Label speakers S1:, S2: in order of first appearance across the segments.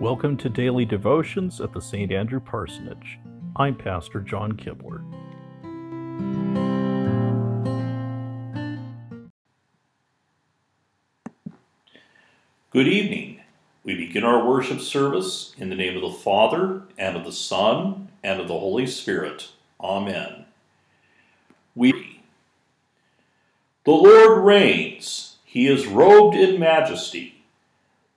S1: Welcome to Daily Devotions at the St. Andrew Parsonage. I'm Pastor John Kibler.
S2: Good evening. We begin our worship service in the name of the Father, and of the Son, and of the Holy Spirit. Amen. We The Lord reigns, he is robed in majesty.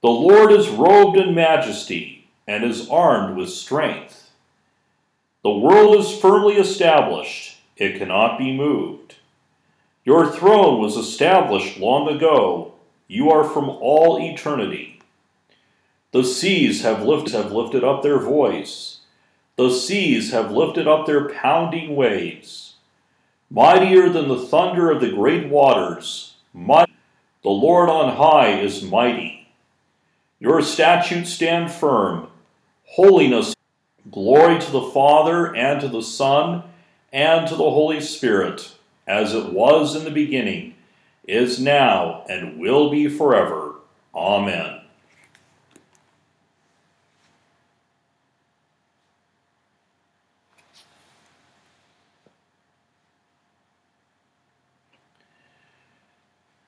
S2: The Lord is robed in majesty and is armed with strength. The world is firmly established, it cannot be moved. Your throne was established long ago, you are from all eternity. The seas have, lift, have lifted up their voice, the seas have lifted up their pounding waves. Mightier than the thunder of the great waters, mighty, the Lord on high is mighty. Your statutes stand firm. Holiness, glory to the Father, and to the Son, and to the Holy Spirit, as it was in the beginning, is now, and will be forever. Amen.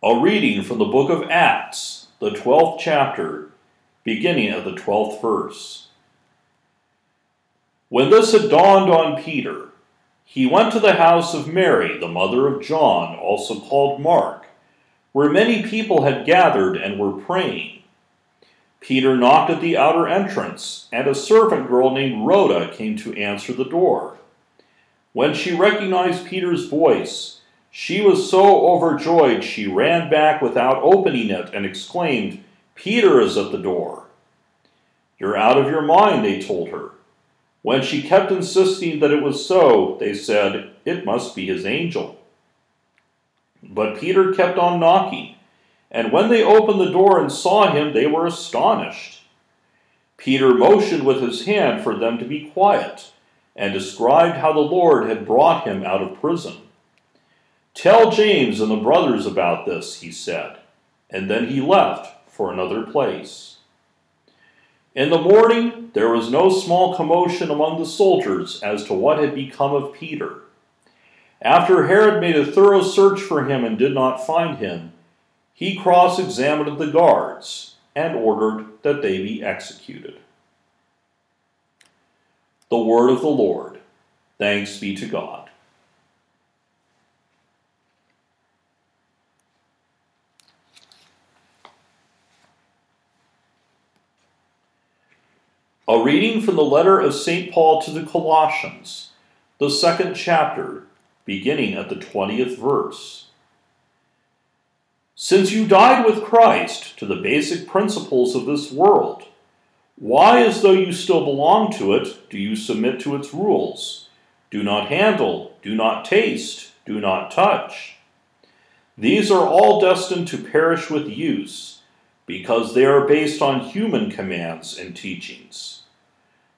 S2: A reading from the book of Acts, the 12th chapter beginning at the 12th verse. When this had dawned on Peter, he went to the house of Mary, the mother of John, also called Mark, where many people had gathered and were praying. Peter knocked at the outer entrance, and a servant girl named Rhoda came to answer the door. When she recognized Peter's voice, she was so overjoyed she ran back without opening it and exclaimed, Peter is at the door. You're out of your mind, they told her. When she kept insisting that it was so, they said, It must be his angel. But Peter kept on knocking, and when they opened the door and saw him, they were astonished. Peter motioned with his hand for them to be quiet, and described how the Lord had brought him out of prison. Tell James and the brothers about this, he said, and then he left for another place. In the morning, there was no small commotion among the soldiers as to what had become of Peter. After Herod made a thorough search for him and did not find him, he cross examined the guards and ordered that they be executed. The word of the Lord. Thanks be to God. A reading from the letter of St. Paul to the Colossians, the second chapter, beginning at the 20th verse. Since you died with Christ to the basic principles of this world, why, as though you still belong to it, do you submit to its rules? Do not handle, do not taste, do not touch. These are all destined to perish with use, because they are based on human commands and teachings.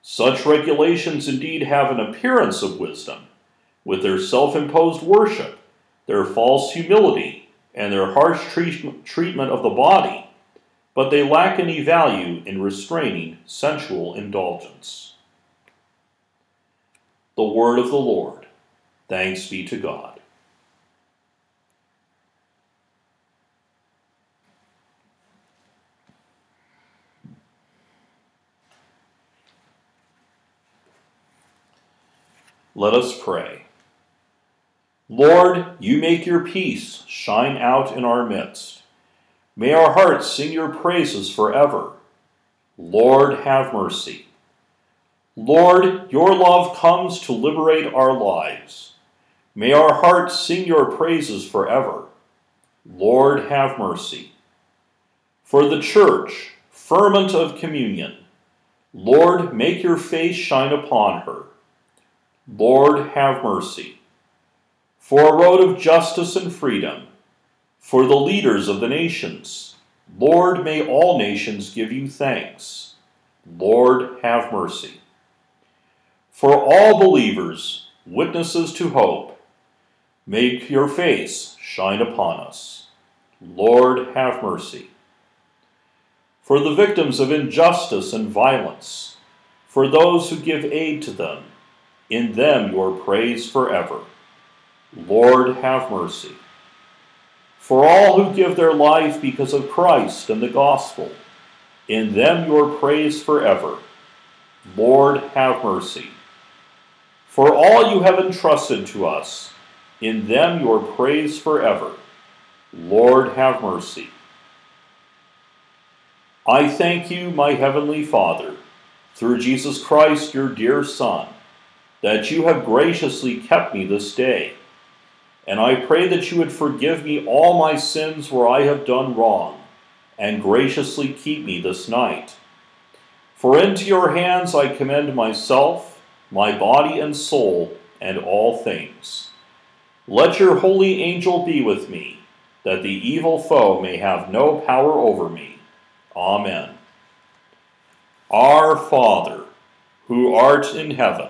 S2: Such regulations indeed have an appearance of wisdom, with their self imposed worship, their false humility, and their harsh treatment of the body, but they lack any value in restraining sensual indulgence. The Word of the Lord. Thanks be to God. Let us pray. Lord, you make your peace shine out in our midst. May our hearts sing your praises forever. Lord, have mercy. Lord, your love comes to liberate our lives. May our hearts sing your praises forever. Lord, have mercy. For the church, ferment of communion, Lord, make your face shine upon her. Lord, have mercy. For a road of justice and freedom, for the leaders of the nations, Lord, may all nations give you thanks. Lord, have mercy. For all believers, witnesses to hope, make your face shine upon us. Lord, have mercy. for the victims of injustice and violence, for those who give aid to them. In them your praise forever. Lord, have mercy. For all who give their life because of Christ and the gospel, in them your praise forever. Lord, have mercy. For all you have entrusted to us, in them your praise forever. Lord, have mercy. I thank you, my heavenly Father, through Jesus Christ, your dear Son, that you have graciously kept me this day. And I pray that you would forgive me all my sins where I have done wrong, and graciously keep me this night. For into your hands I commend myself, my body and soul, and all things. Let your holy angel be with me, that the evil foe may have no power over me. Amen. Our Father, who art in heaven,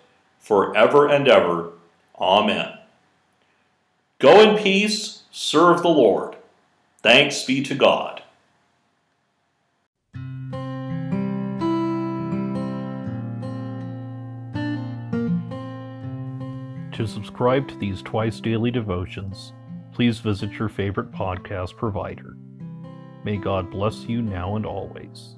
S2: for ever and ever. Amen. Go in peace, serve the Lord. Thanks be to God.
S1: To subscribe to these twice daily devotions, please visit your favorite podcast provider. May God bless you now and always.